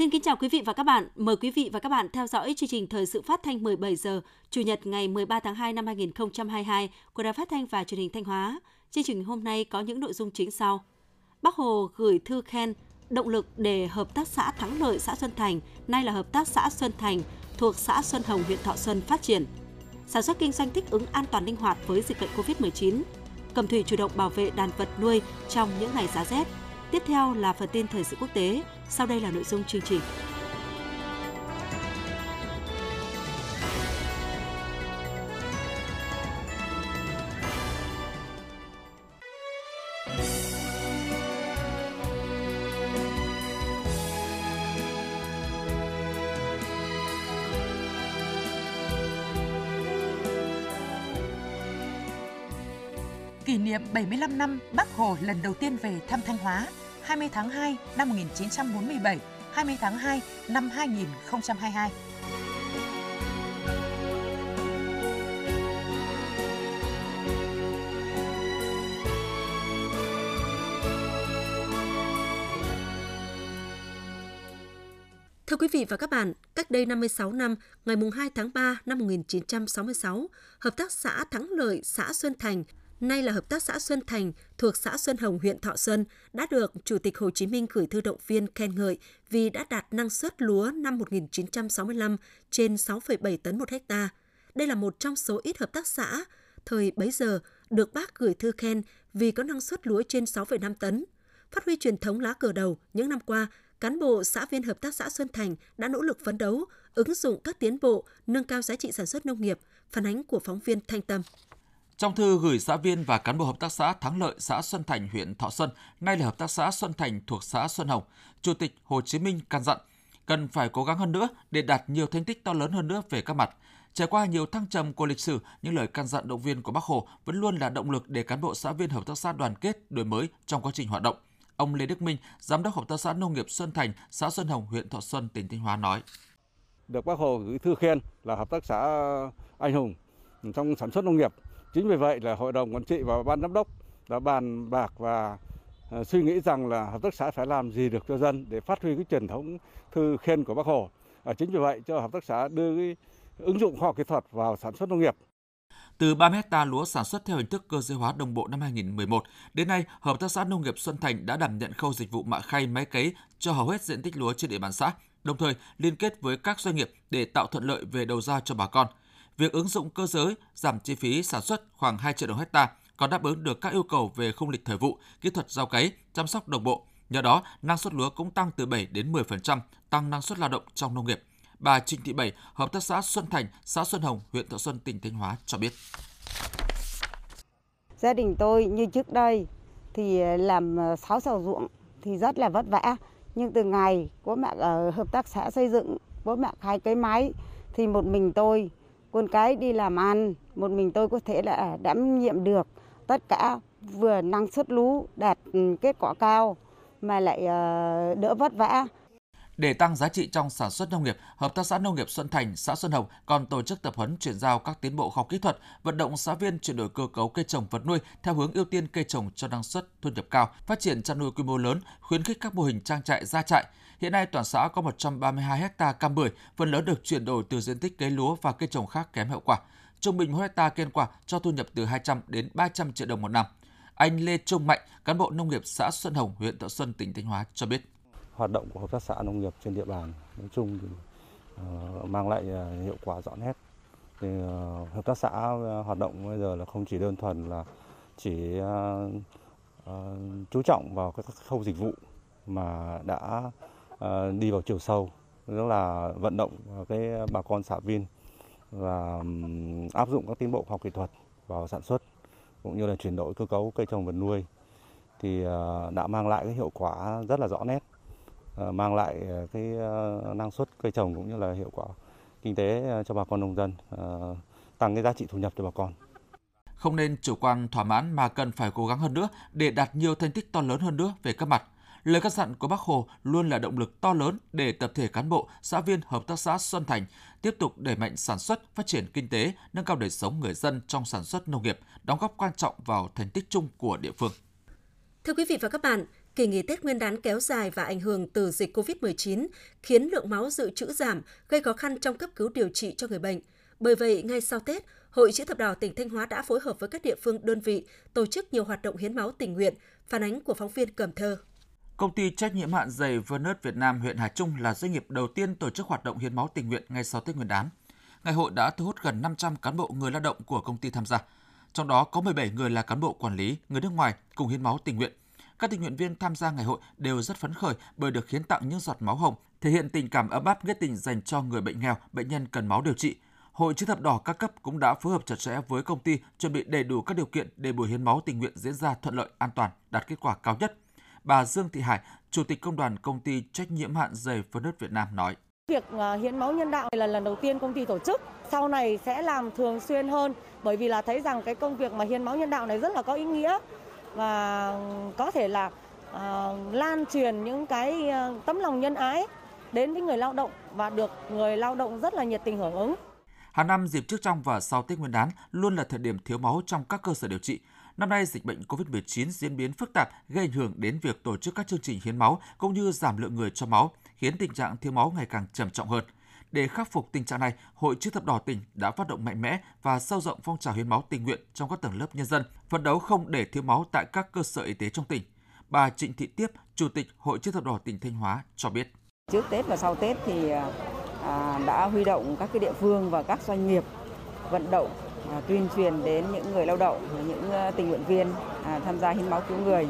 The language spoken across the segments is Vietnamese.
Xin kính chào quý vị và các bạn. Mời quý vị và các bạn theo dõi chương trình thời sự phát thanh 17 giờ Chủ nhật ngày 13 tháng 2 năm 2022 của Đài Phát thanh và Truyền hình Thanh Hóa. Chương trình hôm nay có những nội dung chính sau. Bác Hồ gửi thư khen động lực để hợp tác xã Thắng Lợi xã Xuân Thành, nay là hợp tác xã Xuân Thành thuộc xã Xuân Hồng, huyện Thọ Xuân phát triển. Sản xuất kinh doanh thích ứng an toàn linh hoạt với dịch bệnh COVID-19. Cầm thủy chủ động bảo vệ đàn vật nuôi trong những ngày giá rét. Tiếp theo là phần tin thời sự quốc tế, sau đây là nội dung chương trình. kỷ niệm 75 năm Bắc Hồ lần đầu tiên về thăm Thanh Hóa 20 tháng 2 năm 1947, 20 tháng 2 năm 2022. Thưa quý vị và các bạn, cách đây 56 năm, ngày 2 tháng 3 năm 1966, Hợp tác xã Thắng Lợi, xã Xuân Thành nay là Hợp tác xã Xuân Thành thuộc xã Xuân Hồng, huyện Thọ Xuân, đã được Chủ tịch Hồ Chí Minh gửi thư động viên khen ngợi vì đã đạt năng suất lúa năm 1965 trên 6,7 tấn một hecta. Đây là một trong số ít hợp tác xã thời bấy giờ được bác gửi thư khen vì có năng suất lúa trên 6,5 tấn. Phát huy truyền thống lá cờ đầu, những năm qua, cán bộ xã viên hợp tác xã Xuân Thành đã nỗ lực phấn đấu, ứng dụng các tiến bộ, nâng cao giá trị sản xuất nông nghiệp, phản ánh của phóng viên Thanh Tâm. Trong thư gửi xã viên và cán bộ hợp tác xã Thắng Lợi, xã Xuân Thành, huyện Thọ Xuân, nay là hợp tác xã Xuân Thành thuộc xã Xuân Hồng, Chủ tịch Hồ Chí Minh căn dặn cần phải cố gắng hơn nữa để đạt nhiều thành tích to lớn hơn nữa về các mặt. Trải qua nhiều thăng trầm của lịch sử, những lời căn dặn động viên của Bác Hồ vẫn luôn là động lực để cán bộ xã viên hợp tác xã đoàn kết, đổi mới trong quá trình hoạt động. Ông Lê Đức Minh, Giám đốc Hợp tác xã Nông nghiệp Xuân Thành, xã Xuân Hồng, huyện Thọ Xuân, tỉnh Thanh Hóa nói. Được Bác Hồ gửi thư khen là hợp tác xã anh hùng trong sản xuất nông nghiệp Chính vì vậy là hội đồng quản trị và ban giám đốc đã bàn bạc và ờ, suy nghĩ rằng là hợp tác xã phải làm gì được cho dân để phát huy cái truyền thống thư khen của Bác Hồ. À, chính vì vậy cho hợp tác xã đưa cái ứng dụng khoa học kỹ thuật vào sản xuất nông nghiệp. Từ 3 hecta lúa sản xuất theo hình thức cơ giới hóa đồng bộ năm 2011, đến nay, Hợp tác xã Nông nghiệp Xuân Thành đã đảm nhận khâu dịch vụ mạ khay máy cấy cho hầu hết diện tích lúa trên địa bàn xã, đồng thời liên kết với các doanh nghiệp để tạo thuận lợi về đầu ra cho bà con – việc ứng dụng cơ giới giảm chi phí sản xuất khoảng 2 triệu đồng hecta còn đáp ứng được các yêu cầu về khung lịch thời vụ, kỹ thuật gieo cấy, chăm sóc đồng bộ. Nhờ đó, năng suất lúa cũng tăng từ 7 đến 10%, tăng năng suất lao động trong nông nghiệp. Bà Trịnh Thị Bảy, Hợp tác xã Xuân Thành, xã Xuân Hồng, huyện Thọ Xuân, tỉnh Thanh Hóa cho biết. Gia đình tôi như trước đây thì làm ờ, 6 sào ruộng thì rất là vất vả. Nhưng từ ngày có mẹ ở hợp tác xã xây dựng, bố mẹ hai cái máy thì một mình tôi con cái đi làm ăn, một mình tôi có thể là đảm nhiệm được tất cả vừa năng suất lúa đạt ừ, kết quả cao, mà lại ờ, đỡ vất vả. Để tăng giá trị trong sản xuất nông nghiệp, Hợp tác xã Nông nghiệp Xuân Thành, xã Xuân Hồng còn tổ chức tập huấn chuyển giao các tiến bộ khoa học kỹ thuật, vận động xã viên chuyển đổi cơ cấu cây trồng vật nuôi theo hướng ưu tiên cây trồng cho năng suất thu nhập cao, phát triển chăn nuôi quy mô lớn, khuyến khích các mô hình trang trại gia trại, Hiện nay toàn xã có 132 ha cam bưởi, phần lớn được chuyển đổi từ diện tích cây lúa và cây trồng khác kém hiệu quả. Trung bình mỗi hecta cây quả cho thu nhập từ 200 đến 300 triệu đồng một năm. Anh Lê Trung Mạnh, cán bộ nông nghiệp xã Xuân Hồng, huyện Thọ Xuân, tỉnh Thanh Hóa cho biết. Hoạt động của hợp tác xã nông nghiệp trên địa bàn. Nói chung thì uh, mang lại uh, hiệu quả rõ nét. Thì, uh, hợp tác xã hoạt động bây giờ là không chỉ đơn thuần là chỉ chú trọng vào các khâu dịch vụ mà đã đi vào chiều sâu đó là vận động cái bà con xã viên và áp dụng các tiến bộ khoa học kỹ thuật vào sản xuất cũng như là chuyển đổi cơ cấu cây trồng vật nuôi. Thì đã mang lại cái hiệu quả rất là rõ nét mang lại cái năng suất cây trồng cũng như là hiệu quả kinh tế cho bà con nông dân tăng cái giá trị thu nhập cho bà con không nên chủ quan thỏa mãn mà cần phải cố gắng hơn nữa để đạt nhiều thành tích to lớn hơn nữa về các mặt Lời căn dặn của Bác Hồ luôn là động lực to lớn để tập thể cán bộ, xã viên hợp tác xã Xuân Thành tiếp tục đẩy mạnh sản xuất, phát triển kinh tế, nâng cao đời sống người dân trong sản xuất nông nghiệp, đóng góp quan trọng vào thành tích chung của địa phương. Thưa quý vị và các bạn, Kỳ nghỉ Tết Nguyên đán kéo dài và ảnh hưởng từ dịch COVID-19 khiến lượng máu dự trữ giảm, gây khó khăn trong cấp cứu điều trị cho người bệnh. Bởi vậy, ngay sau Tết, Hội Chữ thập đỏ tỉnh Thanh Hóa đã phối hợp với các địa phương đơn vị tổ chức nhiều hoạt động hiến máu tình nguyện, phản ánh của phóng viên Cẩm Thơ. Công ty trách nhiệm hạn dày Vernus Việt Nam huyện Hà Trung là doanh nghiệp đầu tiên tổ chức hoạt động hiến máu tình nguyện ngay sau Tết Nguyên đán. Ngày hội đã thu hút gần 500 cán bộ người lao động của công ty tham gia. Trong đó có 17 người là cán bộ quản lý, người nước ngoài cùng hiến máu tình nguyện. Các tình nguyện viên tham gia ngày hội đều rất phấn khởi bởi được hiến tặng những giọt máu hồng, thể hiện tình cảm ấm áp nghĩa tình dành cho người bệnh nghèo, bệnh nhân cần máu điều trị. Hội chữ thập đỏ các cấp cũng đã phối hợp chặt chẽ với công ty chuẩn bị đầy đủ các điều kiện để buổi hiến máu tình nguyện diễn ra thuận lợi, an toàn, đạt kết quả cao nhất. Bà Dương Thị Hải, Chủ tịch Công đoàn Công ty trách nhiệm hạn dày phân đất Việt Nam nói. Việc à, hiến máu nhân đạo là lần đầu tiên công ty tổ chức, sau này sẽ làm thường xuyên hơn bởi vì là thấy rằng cái công việc mà hiến máu nhân đạo này rất là có ý nghĩa và có thể là uh, lan truyền những cái uh, tấm lòng nhân ái đến với người lao động và được người lao động rất là nhiệt tình hưởng ứng. Hàng năm dịp trước trong và sau Tết Nguyên đán luôn là thời điểm thiếu máu trong các cơ sở điều trị. Năm nay dịch bệnh COVID-19 diễn biến phức tạp gây ảnh hưởng đến việc tổ chức các chương trình hiến máu cũng như giảm lượng người cho máu, khiến tình trạng thiếu máu ngày càng trầm trọng hơn. Để khắc phục tình trạng này, Hội chữ thập đỏ tỉnh đã phát động mạnh mẽ và sâu rộng phong trào hiến máu tình nguyện trong các tầng lớp nhân dân, phấn đấu không để thiếu máu tại các cơ sở y tế trong tỉnh. Bà Trịnh Thị Tiếp, Chủ tịch Hội chữ thập đỏ tỉnh Thanh Hóa cho biết. Trước Tết và sau Tết thì à, à, đã huy động các cái địa phương và các doanh nghiệp vận động à, tuyên truyền đến những người lao động, những tình nguyện viên tham gia hiến máu cứu người.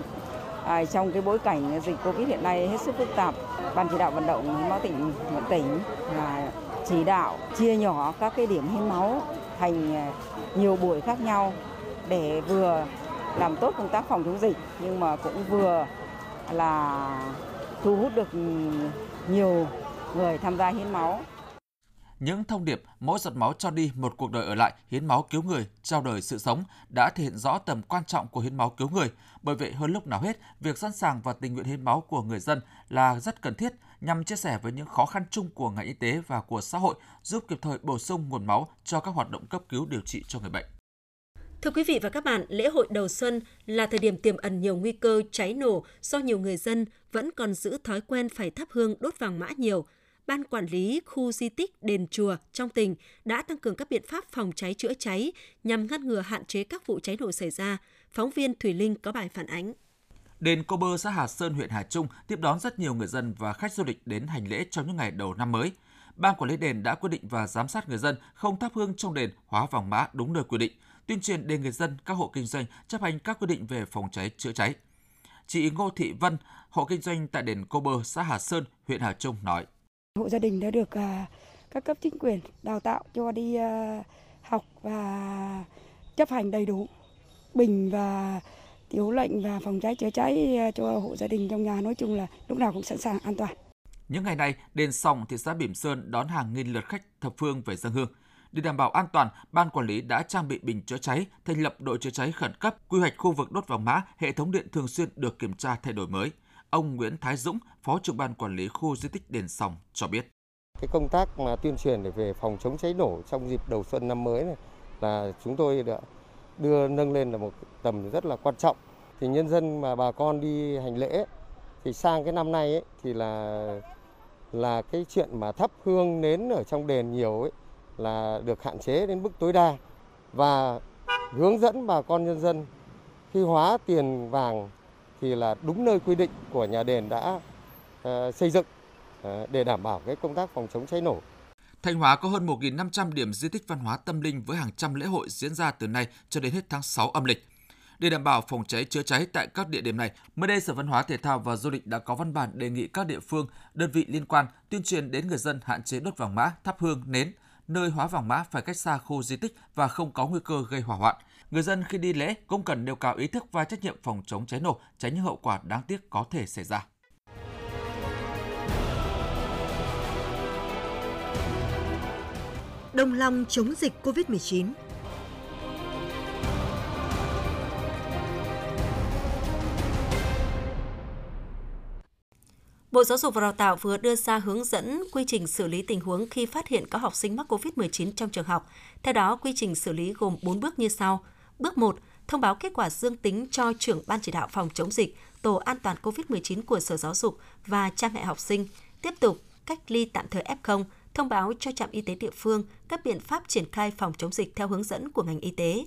À, trong cái bối cảnh dịch Covid hiện nay hết sức phức tạp, ban chỉ đạo vận động hiến máu tỉnh vận tỉnh là chỉ đạo chia nhỏ các cái điểm hiến máu thành à, nhiều buổi khác nhau để vừa làm tốt công tác phòng chống dịch, nhưng mà cũng vừa là thu hút được nhiều người tham gia hiến máu. Những thông điệp mỗi giọt máu cho đi một cuộc đời ở lại, hiến máu cứu người, trao đời sự sống đã thể hiện rõ tầm quan trọng của hiến máu cứu người. Bởi vậy hơn lúc nào hết, việc sẵn sàng và tình nguyện hiến máu của người dân là rất cần thiết nhằm chia sẻ với những khó khăn chung của ngành y tế và của xã hội, giúp kịp thời bổ sung nguồn máu cho các hoạt động cấp cứu điều trị cho người bệnh. Thưa quý vị và các bạn, lễ hội đầu xuân là thời điểm tiềm ẩn nhiều nguy cơ cháy nổ do nhiều người dân vẫn còn giữ thói quen phải thắp hương đốt vàng mã nhiều. Ban quản lý khu di tích đền chùa trong tỉnh đã tăng cường các biện pháp phòng cháy chữa cháy nhằm ngăn ngừa hạn chế các vụ cháy nổ xảy ra. Phóng viên Thủy Linh có bài phản ánh. Đền Cô Bơ, xã Hà Sơn, huyện Hà Trung tiếp đón rất nhiều người dân và khách du lịch đến hành lễ trong những ngày đầu năm mới. Ban quản lý đền đã quyết định và giám sát người dân không thắp hương trong đền hóa vòng mã đúng nơi quy định – tuyên truyền để người dân, các hộ kinh doanh chấp hành các quy định về phòng cháy chữa cháy. Chị Ngô Thị Vân, hộ kinh doanh tại đền Cô Bơ, xã Hà Sơn, huyện Hà Trung nói. Hộ gia đình đã được à, các cấp chính quyền đào tạo cho đi à, học và chấp hành đầy đủ bình và thiếu lệnh và phòng cháy chữa cháy à, cho hộ gia đình trong nhà nói chung là lúc nào cũng sẵn sàng an toàn. Những ngày này, đền Sòng thị xã Bỉm Sơn đón hàng nghìn lượt khách thập phương về dân hương. Để đảm bảo an toàn, ban quản lý đã trang bị bình chữa cháy, thành lập đội chữa cháy khẩn cấp, quy hoạch khu vực đốt vàng mã, hệ thống điện thường xuyên được kiểm tra thay đổi mới. Ông Nguyễn Thái Dũng, Phó trưởng ban quản lý khu di tích đền Sòng cho biết. Cái công tác mà tuyên truyền để về phòng chống cháy nổ trong dịp đầu xuân năm mới này là chúng tôi đã đưa nâng lên là một tầm rất là quan trọng. Thì nhân dân mà bà con đi hành lễ thì sang cái năm nay ấy, thì là là cái chuyện mà thắp hương nến ở trong đền nhiều ấy là được hạn chế đến mức tối đa và hướng dẫn bà con nhân dân khi hóa tiền vàng thì là đúng nơi quy định của nhà đền đã ờ, xây dựng ờ, để đảm bảo cái công tác phòng chống cháy nổ. Thanh Hóa có hơn 1.500 điểm di tích văn hóa tâm linh với hàng trăm lễ hội diễn ra từ nay cho đến hết tháng 6 âm lịch. Để đảm bảo phòng cháy chữa cháy tại các địa điểm này, mới đây Sở Văn hóa Thể thao và Du lịch đã có văn bản đề nghị các địa phương, đơn vị liên quan tuyên truyền đến người dân hạn chế đốt vàng mã, thắp hương, nến, nơi hóa vàng mã phải cách xa khu di tích và không có nguy cơ gây hỏa hoạn. Người dân khi đi lễ cũng cần nêu cao ý thức và trách nhiệm phòng chống cháy nổ, tránh những hậu quả đáng tiếc có thể xảy ra. Đồng lòng chống dịch COVID-19 Bộ Giáo dục và Đào tạo vừa đưa ra hướng dẫn quy trình xử lý tình huống khi phát hiện có học sinh mắc COVID-19 trong trường học. Theo đó, quy trình xử lý gồm 4 bước như sau. Bước 1. thông báo kết quả dương tính cho trưởng ban chỉ đạo phòng chống dịch, tổ an toàn COVID-19 của Sở Giáo dục và cha mẹ học sinh, tiếp tục cách ly tạm thời F0, thông báo cho trạm y tế địa phương các biện pháp triển khai phòng chống dịch theo hướng dẫn của ngành y tế.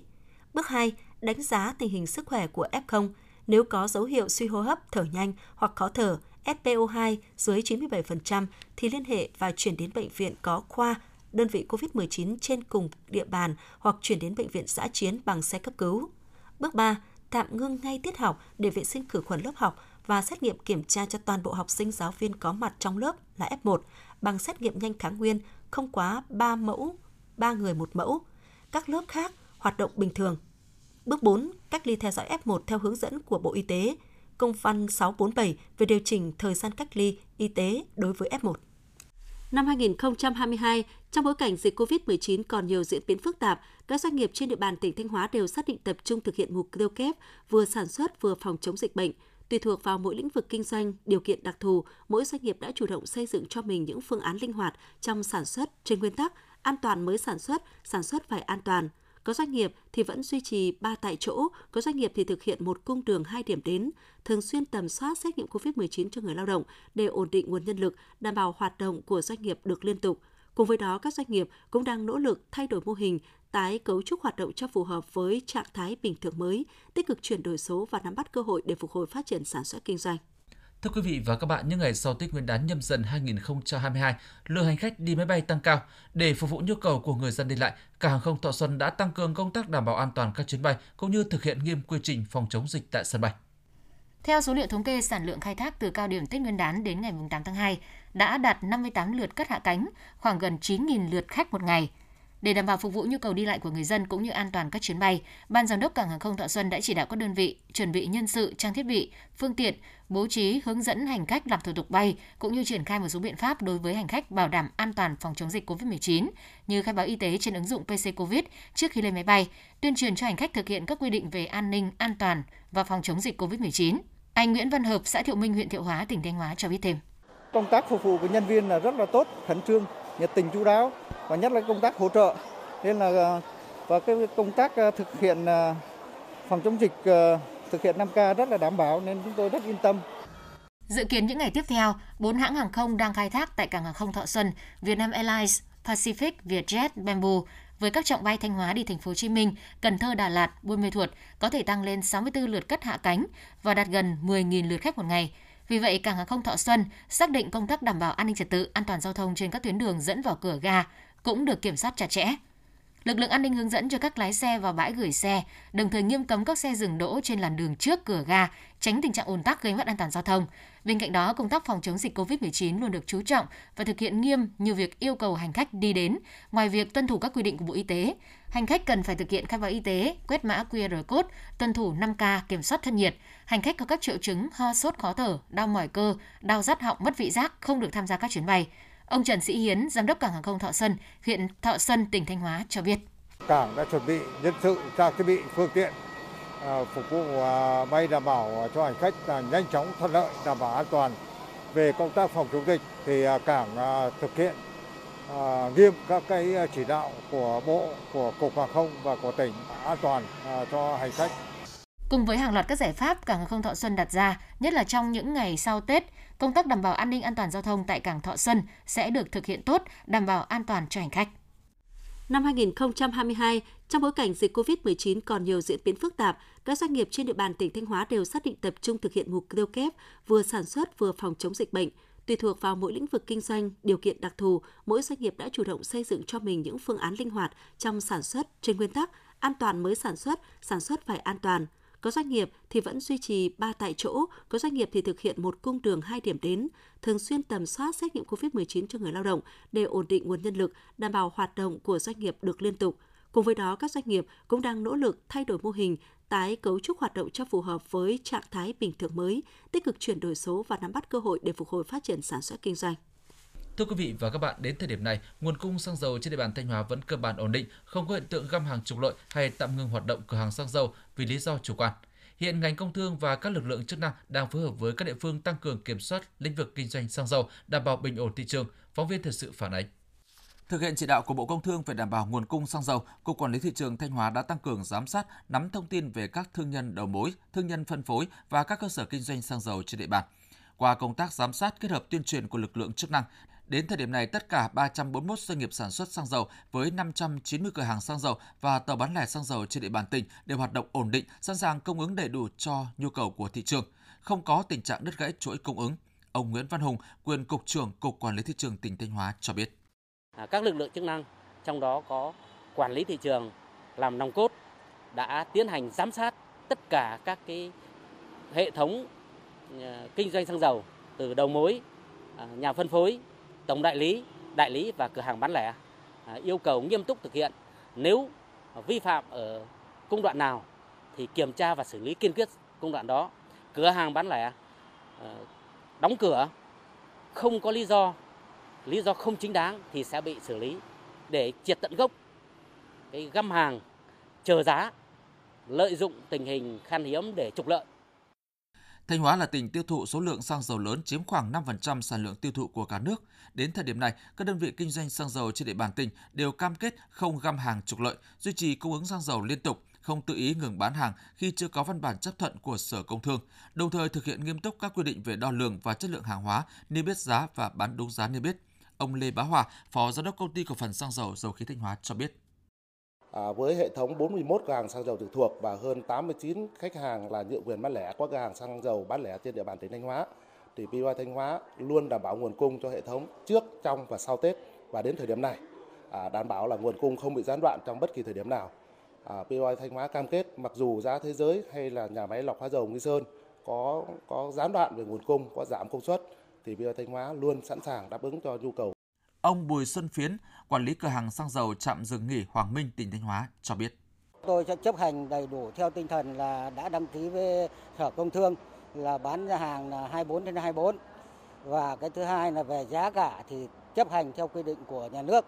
Bước 2, đánh giá tình hình sức khỏe của F0. Nếu có dấu hiệu suy hô hấp, thở nhanh hoặc khó thở, SPO2 dưới 97% thì liên hệ và chuyển đến bệnh viện có khoa, đơn vị COVID-19 trên cùng địa bàn hoặc chuyển đến bệnh viện giã chiến bằng xe cấp cứu. Bước 3. Tạm ngưng ngay tiết học để vệ sinh khử khuẩn lớp học và xét nghiệm kiểm tra cho toàn bộ học sinh giáo viên có mặt trong lớp là F1 bằng xét nghiệm nhanh kháng nguyên không quá 3 mẫu, 3 người một mẫu. Các lớp khác hoạt động bình thường. Bước 4. Cách ly theo dõi F1 theo hướng dẫn của Bộ Y tế. Công văn 647 về điều chỉnh thời gian cách ly y tế đối với F1. Năm 2022, trong bối cảnh dịch COVID-19 còn nhiều diễn biến phức tạp, các doanh nghiệp trên địa bàn tỉnh Thanh Hóa đều xác định tập trung thực hiện mục tiêu kép vừa sản xuất vừa phòng chống dịch bệnh. Tùy thuộc vào mỗi lĩnh vực kinh doanh, điều kiện đặc thù, mỗi doanh nghiệp đã chủ động xây dựng cho mình những phương án linh hoạt trong sản xuất trên nguyên tắc an toàn mới sản xuất, sản xuất phải an toàn. Có doanh nghiệp thì vẫn duy trì ba tại chỗ, có doanh nghiệp thì thực hiện một cung đường hai điểm đến, thường xuyên tầm soát xét nghiệm COVID-19 cho người lao động để ổn định nguồn nhân lực, đảm bảo hoạt động của doanh nghiệp được liên tục. Cùng với đó, các doanh nghiệp cũng đang nỗ lực thay đổi mô hình, tái cấu trúc hoạt động cho phù hợp với trạng thái bình thường mới, tích cực chuyển đổi số và nắm bắt cơ hội để phục hồi phát triển sản xuất kinh doanh. Thưa quý vị và các bạn, những ngày sau Tết Nguyên đán nhâm dần 2022, lượng hành khách đi máy bay tăng cao. Để phục vụ nhu cầu của người dân đi lại, cảng hàng không Thọ Xuân đã tăng cường công tác đảm bảo an toàn các chuyến bay cũng như thực hiện nghiêm quy trình phòng chống dịch tại sân bay. Theo số liệu thống kê sản lượng khai thác từ cao điểm Tết Nguyên đán đến ngày 8 tháng 2 đã đạt 58 lượt cất hạ cánh, khoảng gần 9.000 lượt khách một ngày – để đảm bảo phục vụ nhu cầu đi lại của người dân cũng như an toàn các chuyến bay, Ban giám đốc Cảng hàng không Thọ Xuân đã chỉ đạo các đơn vị chuẩn bị nhân sự, trang thiết bị, phương tiện, bố trí hướng dẫn hành khách làm thủ tục bay cũng như triển khai một số biện pháp đối với hành khách bảo đảm an toàn phòng chống dịch COVID-19 như khai báo y tế trên ứng dụng PC Covid trước khi lên máy bay, tuyên truyền cho hành khách thực hiện các quy định về an ninh, an toàn và phòng chống dịch COVID-19. Anh Nguyễn Văn Hợp, xã Thiệu Minh, huyện Thiệu Hóa, tỉnh Thanh Hóa cho biết thêm. Công tác phục vụ của nhân viên là rất là tốt, khẩn trương, nhiệt tình chú đáo và nhất là công tác hỗ trợ nên là ờ, và cái công tác ờ, thực hiện ờ, phòng chống dịch thực hiện 5K rất là đảm bảo nên chúng tôi rất yên tâm. Dự kiến những ngày tiếp theo, bốn hãng hàng không đang khai thác tại cảng hàng không Thọ Xuân, Vietnam Airlines, Pacific, Vietjet, Bamboo với các trọng bay Thanh Hóa đi thành phố Hồ Chí Minh, Cần Thơ, Đà Lạt, Buôn Mê Thuột có thể tăng lên 64 lượt cất hạ cánh và đạt gần 10.000 lượt khách một ngày. Vì vậy, cảng hàng không Thọ Xuân xác định công tác đảm bảo an ninh trật tự, an toàn giao thông trên các tuyến đường dẫn vào cửa ga cũng được kiểm soát chặt chẽ. Lực lượng an ninh hướng dẫn cho các lái xe vào bãi gửi xe, đồng thời nghiêm cấm các xe dừng đỗ trên làn đường trước cửa ga, tránh tình trạng ồn tắc gây mất an toàn giao thông. Bên cạnh đó, công tác phòng chống dịch COVID-19 luôn được chú trọng và thực hiện nghiêm như việc yêu cầu hành khách đi đến, ngoài việc tuân thủ các quy định của Bộ Y tế. Hành khách cần phải thực hiện khai báo y tế, quét mã QR code, tuân thủ 5K kiểm soát thân nhiệt. Hành khách có các triệu chứng ho sốt khó thở, đau mỏi cơ, đau rát họng, mất vị giác không được tham gia các chuyến bay. Ông Trần Sĩ Hiến, giám đốc cảng hàng không Thọ Xuân, huyện Thọ Xuân, tỉnh Thanh Hóa cho biết. Cảng đã chuẩn bị nhân sự, trang thiết bị, phương tiện à, phục vụ à, bay đảm bảo cho hành khách nhanh chóng thuận lợi, đảm bảo an toàn. Về công tác phòng chống dịch thì à, cảng thực hiện nghiêm các cái chỉ đạo của bộ, của cục hàng không và của tỉnh an toàn cho hành khách. Cùng với hàng loạt các giải pháp cảng hàng không Thọ Xuân đặt ra, nhất là trong những ngày sau Tết, công tác đảm bảo an ninh an toàn giao thông tại cảng Thọ Xuân sẽ được thực hiện tốt, đảm bảo an toàn cho hành khách. Năm 2022, trong bối cảnh dịch COVID-19 còn nhiều diễn biến phức tạp, các doanh nghiệp trên địa bàn tỉnh Thanh Hóa đều xác định tập trung thực hiện mục tiêu kép vừa sản xuất vừa phòng chống dịch bệnh. Tùy thuộc vào mỗi lĩnh vực kinh doanh, điều kiện đặc thù, mỗi doanh nghiệp đã chủ động xây dựng cho mình những phương án linh hoạt trong sản xuất trên nguyên tắc an toàn mới sản xuất, sản xuất phải an toàn – có doanh nghiệp thì vẫn duy trì ba tại chỗ, có doanh nghiệp thì thực hiện một cung đường hai điểm đến, thường xuyên tầm soát xét nghiệm COVID-19 cho người lao động để ổn định nguồn nhân lực, đảm bảo hoạt động của doanh nghiệp được liên tục. Cùng với đó, các doanh nghiệp cũng đang nỗ lực thay đổi mô hình, tái cấu trúc hoạt động cho phù hợp với trạng thái bình thường mới, tích cực chuyển đổi số và nắm bắt cơ hội để phục hồi phát triển sản xuất kinh doanh. Thưa quý vị và các bạn, đến thời điểm này, nguồn cung xăng dầu trên địa bàn Thanh Hóa vẫn cơ bản ổn định, không có hiện tượng găm hàng trục lợi hay tạm ngừng hoạt động cửa hàng xăng dầu vì lý do chủ quan. Hiện ngành công thương và các lực lượng chức năng đang phối hợp với các địa phương tăng cường kiểm soát lĩnh vực kinh doanh xăng dầu, đảm bảo bình ổn thị trường. Phóng viên thời sự phản ánh. Thực hiện chỉ đạo của Bộ Công Thương về đảm bảo nguồn cung xăng dầu, Cục Quản lý thị trường Thanh Hóa đã tăng cường giám sát, nắm thông tin về các thương nhân đầu mối, thương nhân phân phối và các cơ sở kinh doanh xăng dầu trên địa bàn. Qua công tác giám sát kết hợp tuyên truyền của lực lượng chức năng, Đến thời điểm này, tất cả 341 doanh nghiệp sản xuất xăng dầu với 590 cửa hàng xăng dầu và tàu bán lẻ xăng dầu trên địa bàn tỉnh đều hoạt động ổn định, sẵn sàng cung ứng đầy đủ cho nhu cầu của thị trường, không có tình trạng đứt gãy chuỗi cung ứng. Ông Nguyễn Văn Hùng, quyền cục trưởng Cục Quản lý thị trường tỉnh Thanh Hóa cho biết. À, các lực lượng chức năng, trong đó có quản lý thị trường làm nòng cốt đã tiến hành giám sát tất cả các cái hệ thống à, kinh doanh xăng dầu từ đầu mối, à, nhà phân phối, tổng đại lý, đại lý và cửa hàng bán lẻ à, yêu cầu nghiêm túc thực hiện. Nếu vi phạm ở công đoạn nào thì kiểm tra và xử lý kiên quyết công đoạn đó. Cửa hàng bán lẻ à, đóng cửa không có lý do lý do không chính đáng thì sẽ bị xử lý để triệt tận gốc cái găm hàng chờ giá lợi dụng tình hình khan hiếm để trục lợi. Thanh Hóa là tỉnh tiêu thụ số lượng xăng dầu lớn chiếm khoảng 5% sản lượng tiêu thụ của cả nước. Đến thời điểm này, các đơn vị kinh doanh xăng dầu trên địa bàn tỉnh đều cam kết không găm hàng trục lợi, duy trì cung ứng xăng dầu liên tục, không tự ý ngừng bán hàng khi chưa có văn bản chấp thuận của Sở Công Thương, đồng thời thực hiện nghiêm túc các quy định về đo lường và chất lượng hàng hóa, niêm yết giá và bán đúng giá niêm yết. Ông Lê Bá Hòa, Phó Giám đốc Công ty Cổ phần Xăng dầu Dầu khí Thanh Hóa cho biết. À, với hệ thống 41 cửa hàng xăng dầu trực thuộc và hơn 89 khách hàng là nhượng quyền bán lẻ qua cửa hàng xăng dầu bán lẻ trên địa bàn tỉnh Thanh Hóa, thì PY Thanh Hóa luôn đảm bảo nguồn cung cho hệ thống trước, trong và sau Tết và đến thời điểm này à, đảm bảo là nguồn cung không bị gián đoạn trong bất kỳ thời điểm nào. À, PY Thanh Hóa cam kết mặc dù giá thế giới hay là nhà máy lọc hóa dầu Nghi Sơn có có gián đoạn về nguồn cung, có giảm công suất thì PY Thanh Hóa luôn sẵn sàng đáp ứng cho nhu cầu. Ông Bùi Xuân Phiến, quản lý cửa hàng xăng dầu trạm dừng nghỉ Hoàng Minh, tỉnh Thanh Hóa cho biết. Tôi sẽ chấp hành đầy đủ theo tinh thần là đã đăng ký với Sở Công Thương là bán ra hàng là 24 trên 24 và cái thứ hai là về giá cả thì chấp hành theo quy định của nhà nước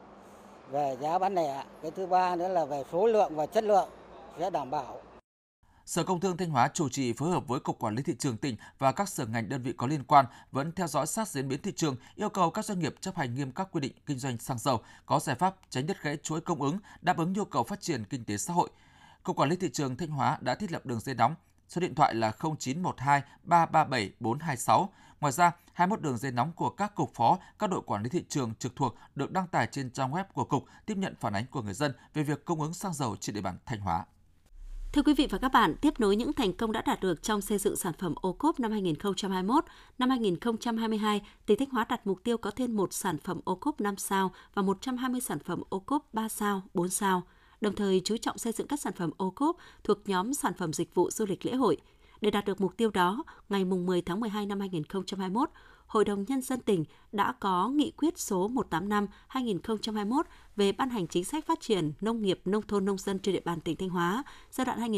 về giá bán lẻ. Cái thứ ba nữa là về số lượng và chất lượng sẽ đảm bảo. Sở Công Thương Thanh Hóa chủ trì phối hợp với Cục Quản lý thị trường tỉnh và các sở ngành đơn vị có liên quan vẫn theo dõi sát diễn biến thị trường, yêu cầu các doanh nghiệp chấp hành nghiêm các quy định kinh doanh xăng dầu, có giải pháp tránh đứt gãy chuỗi cung ứng, đáp ứng nhu cầu phát triển kinh tế xã hội. Cục Quản lý thị trường Thanh Hóa đã thiết lập đường dây nóng số điện thoại là 0912 337 426. Ngoài ra, 21 đường dây nóng của các cục phó, các đội quản lý thị trường trực thuộc được đăng tải trên trang web của cục tiếp nhận phản ánh của người dân về việc cung ứng xăng dầu trên địa bàn Thanh Hóa. Thưa quý vị và các bạn, tiếp nối những thành công đã đạt được trong xây dựng sản phẩm ô cốp năm 2021, năm 2022, tỉnh Thanh Hóa đặt mục tiêu có thêm một sản phẩm ô cốp 5 sao và 120 sản phẩm ô cốp 3 sao, 4 sao, đồng thời chú trọng xây dựng các sản phẩm ô cốp thuộc nhóm sản phẩm dịch vụ du lịch lễ hội. Để đạt được mục tiêu đó, ngày 10 tháng 12 năm 2021, Hội đồng Nhân dân tỉnh đã có nghị quyết số 185-2021 về ban hành chính sách phát triển nông nghiệp nông thôn nông dân trên địa bàn tỉnh Thanh Hóa giai đoạn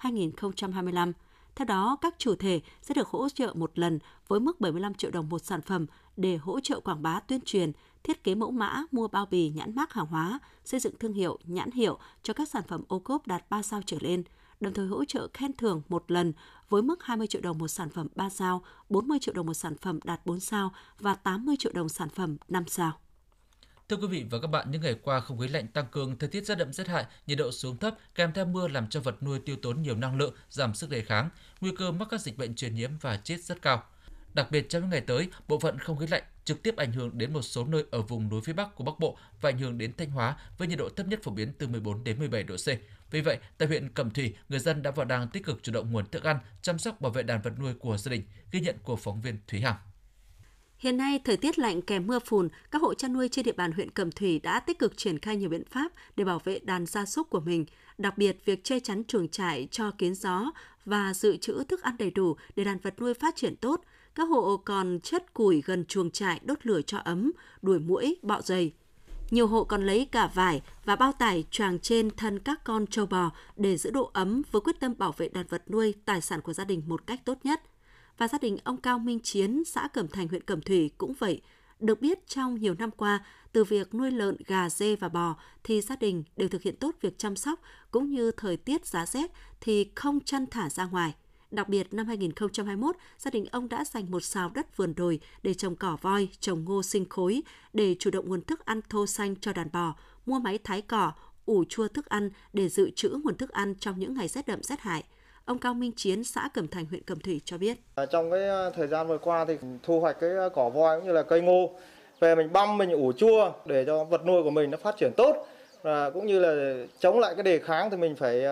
2022-2025. Theo đó, các chủ thể sẽ được hỗ trợ một lần với mức 75 triệu đồng một sản phẩm để hỗ trợ quảng bá tuyên truyền, thiết kế mẫu mã, mua bao bì nhãn mác hàng hóa, xây dựng thương hiệu, nhãn hiệu cho các sản phẩm ô cốp đạt 3 sao trở lên – đồng thời hỗ trợ khen thưởng một lần với mức 20 triệu đồng một sản phẩm 3 sao, 40 triệu đồng một sản phẩm đạt 4 sao và 80 triệu đồng sản phẩm 5 sao. Thưa quý vị và các bạn, những ngày qua không khí lạnh tăng cường, thời tiết rét đậm rét hại, nhiệt độ xuống thấp kèm theo mưa làm cho vật nuôi tiêu tốn nhiều năng lượng, giảm sức đề kháng, nguy cơ mắc các dịch bệnh truyền nhiễm và chết rất cao. Đặc biệt trong những ngày tới, bộ phận không khí lạnh trực tiếp ảnh hưởng đến một số nơi ở vùng núi phía Bắc của Bắc Bộ và ảnh hưởng đến Thanh Hóa với nhiệt độ thấp nhất phổ biến từ 14 đến 17 độ C. Vì vậy, tại huyện Cẩm Thủy, người dân đã và đang tích cực chủ động nguồn thức ăn, chăm sóc bảo vệ đàn vật nuôi của gia đình, ghi nhận của phóng viên Thúy Hằng. Hiện nay, thời tiết lạnh kèm mưa phùn, các hộ chăn nuôi trên địa bàn huyện Cẩm Thủy đã tích cực triển khai nhiều biện pháp để bảo vệ đàn gia súc của mình. Đặc biệt, việc che chắn chuồng trại cho kiến gió và dự trữ thức ăn đầy đủ để đàn vật nuôi phát triển tốt. Các hộ còn chất củi gần chuồng trại đốt lửa cho ấm, đuổi muỗi, bọ dày. Nhiều hộ còn lấy cả vải và bao tải choàng trên thân các con trâu bò để giữ độ ấm với quyết tâm bảo vệ đàn vật nuôi, tài sản của gia đình một cách tốt nhất. Và gia đình ông Cao Minh Chiến, xã Cẩm Thành, huyện Cẩm Thủy cũng vậy. Được biết trong nhiều năm qua, từ việc nuôi lợn, gà, dê và bò thì gia đình đều thực hiện tốt việc chăm sóc cũng như thời tiết giá rét thì không chăn thả ra ngoài. Đặc biệt, năm 2021, gia đình ông đã dành một xào đất vườn đồi để trồng cỏ voi, trồng ngô sinh khối, để chủ động nguồn thức ăn thô xanh cho đàn bò, mua máy thái cỏ, ủ chua thức ăn để dự trữ nguồn thức ăn trong những ngày rét đậm rét hại. Ông Cao Minh Chiến, xã Cẩm Thành, huyện Cẩm Thủy cho biết. Ờ, trong cái ờ, thời gian vừa qua thì thu hoạch cái ờ, cỏ voi cũng như là cây ngô. Về mình băm, mình ủ chua để cho vật nuôi của mình nó phát triển tốt. Và cũng như là chống lại cái đề kháng thì mình phải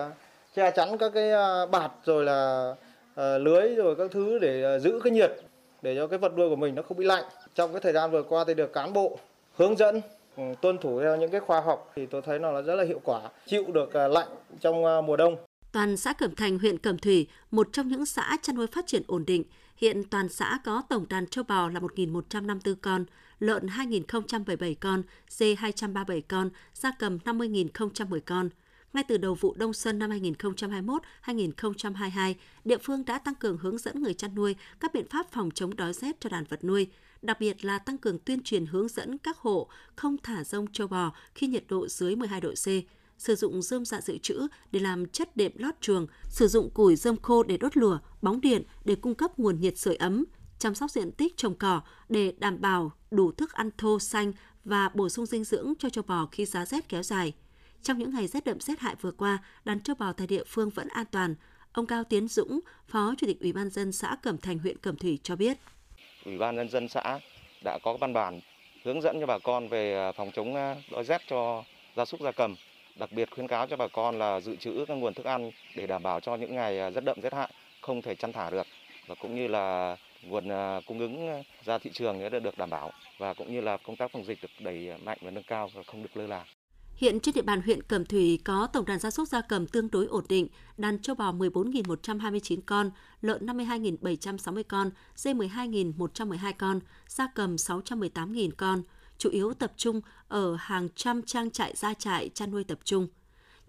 che chắn các cái bạt rồi là Ờ, lưới rồi các thứ để ờ, giữ cái nhiệt để cho cái vật nuôi của mình nó không bị lạnh. Trong cái thời gian vừa qua thì được cán bộ hướng dẫn ừ, tuân thủ theo những cái khoa học thì tôi thấy nó là rất là hiệu quả, chịu được ờ, lạnh trong mùa đông. Toàn xã Cẩm Thành, huyện Cẩm Thủy, một trong những xã chăn nuôi phát triển ổn định. Hiện toàn xã có tổng đàn châu bò là 1.154 con, lợn 2.077 con, dê 237 con, gia cầm 50.010 con. Ngay từ đầu vụ đông xuân năm 2021-2022, địa phương đã tăng cường hướng dẫn người chăn nuôi các biện pháp phòng chống đói rét cho đàn vật nuôi, đặc biệt là tăng cường tuyên truyền hướng dẫn các hộ không thả rông châu bò khi nhiệt độ dưới 12 độ C, sử dụng rơm dạ dự trữ để làm chất đệm lót chuồng, sử dụng củi rơm khô để đốt lửa, bóng điện để cung cấp nguồn nhiệt sưởi ấm, chăm sóc diện tích trồng cỏ để đảm bảo đủ thức ăn thô xanh và bổ sung dinh dưỡng cho châu bò khi giá rét kéo dài. Trong những ngày rét đậm rét hại vừa qua, đàn châu bò tại địa phương vẫn an toàn. Ông Cao Tiến Dũng, Phó Chủ tịch Ủy ban dân xã Cẩm Thành, huyện Cẩm Thủy cho biết. Ủy ban nhân dân xã đã có văn bản hướng dẫn cho bà con về à, phòng chống à, đói rét cho gia súc gia cầm đặc biệt khuyến cáo cho bà con là dự trữ các nguồn thức ăn để đảm bảo cho những ngày à, rất đậm rét hại không thể chăn thả được và cũng như là nguồn cung ứng ra thị trường đã được đảm bảo và cũng như là công tác phòng dịch được đẩy mạnh và nâng cao và không được lơ là. Hiện trên địa bàn huyện Cẩm Thủy có tổng đàn gia súc gia cầm tương đối ổn định, đàn châu bò 14.129 con, lợn 52.760 con, dê 12.112 con, gia cầm 618.000 con, chủ yếu tập trung ở hàng trăm trang trại gia trại chăn nuôi tập trung.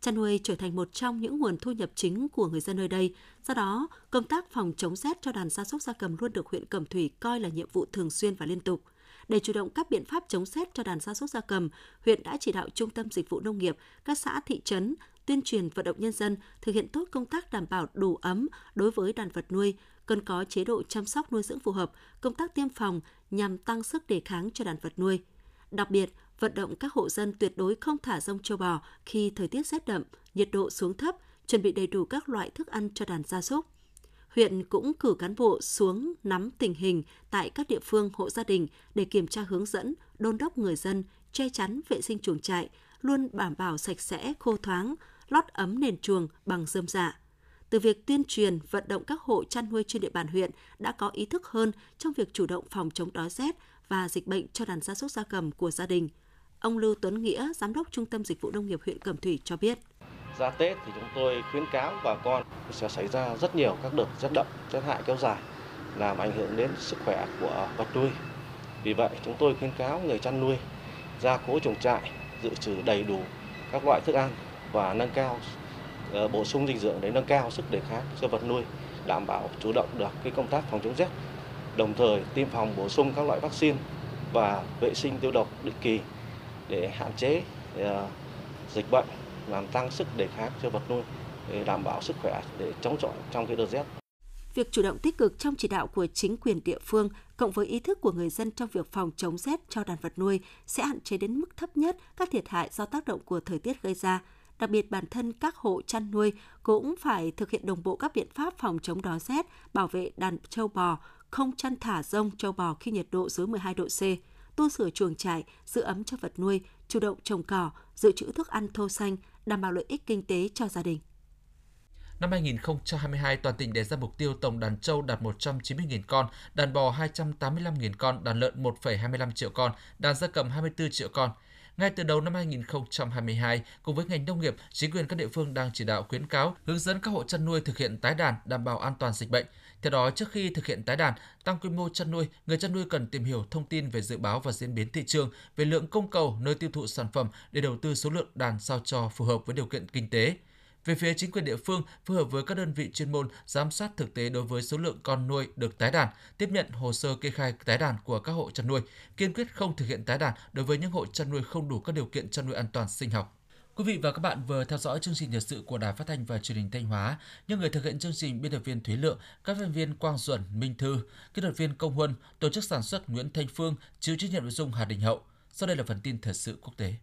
Chăn nuôi trở thành một trong những nguồn thu nhập chính của người dân nơi đây. Do đó, công tác phòng chống rét cho đàn gia súc gia cầm luôn được huyện Cẩm Thủy coi là nhiệm vụ thường xuyên và liên tục. Để chủ động các biện pháp chống rét cho đàn gia súc gia cầm, huyện đã chỉ đạo Trung tâm Dịch vụ Nông nghiệp, các xã thị trấn tuyên truyền vận động nhân dân thực hiện tốt công tác đảm bảo đủ ấm đối với đàn vật nuôi, cần có chế độ chăm sóc nuôi dưỡng phù hợp, công tác tiêm phòng nhằm tăng sức đề kháng cho đàn vật nuôi. Đặc biệt, vận động các hộ dân tuyệt đối không thả rông châu bò khi thời tiết rét đậm, nhiệt độ xuống thấp, chuẩn bị đầy đủ các loại thức ăn cho đàn gia súc. Huyện cũng cử cán bộ xuống nắm tình hình tại các địa phương hộ gia đình để kiểm tra hướng dẫn, đôn đốc người dân che chắn vệ sinh chuồng trại, luôn đảm bảo sạch sẽ, khô thoáng, lót ấm nền chuồng bằng rơm dạ. Từ việc tuyên truyền, vận động các hộ chăn nuôi trên địa bàn huyện đã có ý thức hơn trong việc chủ động phòng chống đói rét và dịch bệnh cho đàn gia súc gia cầm của gia đình. Ông Lưu Tuấn Nghĩa, Giám đốc Trung tâm Dịch vụ Nông nghiệp huyện Cẩm Thủy cho biết. Ra Tết thì chúng tôi khuyến cáo bà con sẽ xảy ra rất nhiều các đợt rét đậm, rét hại kéo dài, làm ảnh hưởng đến sức khỏe của vật nuôi. Vì vậy, chúng tôi khuyến cáo người chăn nuôi ra cố chuồng trại, dự trữ đầy đủ các loại thức ăn và nâng cao ờ, bổ sung dinh dưỡng để nâng cao sức đề kháng cho vật nuôi, đảm bảo chủ động được cái công tác phòng chống rét đồng thời tiêm phòng bổ sung các loại vaccine và vệ sinh tiêu độc định kỳ để hạn chế ờ, dịch bệnh làm tăng sức đề kháng cho vật nuôi để đảm bảo sức khỏe để chống chọi trong cái đợt rét. Việc chủ động tích cực trong chỉ đạo của chính quyền địa phương cộng với ý thức của người dân trong việc phòng chống rét cho đàn vật nuôi sẽ hạn chế đến mức thấp nhất các thiệt hại do tác động của thời tiết gây ra. Đặc biệt bản thân các hộ chăn nuôi cũng phải thực hiện đồng bộ các biện pháp phòng chống đói rét, bảo vệ đàn trâu bò, không chăn thả rông châu bò khi nhiệt độ dưới 12 độ C, tu sửa chuồng trại, giữ ấm cho vật nuôi, chủ động trồng cỏ, dự trữ thức ăn thô xanh, đảm bảo lợi ích kinh tế cho gia đình. Năm 2022, toàn tỉnh đề ra mục tiêu tổng đàn trâu đạt 190.000 con, đàn bò 285.000 con, đàn lợn 1,25 triệu con, đàn gia cầm 24 triệu con. Ngay từ đầu năm 2022, cùng với ngành nông nghiệp, chính quyền các địa phương đang chỉ đạo khuyến cáo, hướng dẫn các hộ chăn nuôi thực hiện tái đàn đảm bảo an toàn dịch bệnh. Theo đó, trước khi thực hiện tái đàn, tăng quy mô chăn nuôi, người chăn nuôi cần tìm hiểu thông tin về dự báo và diễn biến thị trường, về lượng cung cầu, nơi tiêu thụ sản phẩm để đầu tư số lượng đàn sao cho phù hợp với điều kiện kinh tế. Về phía chính quyền địa phương, phối hợp với các đơn vị chuyên môn giám sát thực tế đối với số lượng con nuôi được tái đàn, tiếp nhận hồ sơ kê khai tái đàn của các hộ chăn nuôi, kiên quyết không thực hiện tái đàn đối với những hộ chăn nuôi không đủ các điều kiện chăn nuôi an toàn sinh học. Quý vị và các bạn vừa theo dõi chương trình thời sự của Đài Phát thanh và Truyền hình Thanh Hóa. Những người thực hiện chương trình biên tập viên Thúy Lượng, các viên viên Quang Duẩn, Minh Thư, kỹ thuật viên Công Huân, tổ chức sản xuất Nguyễn Thanh Phương, chịu trách nhiệm nội dung Hà Đình Hậu. Sau đây là phần tin thời sự quốc tế.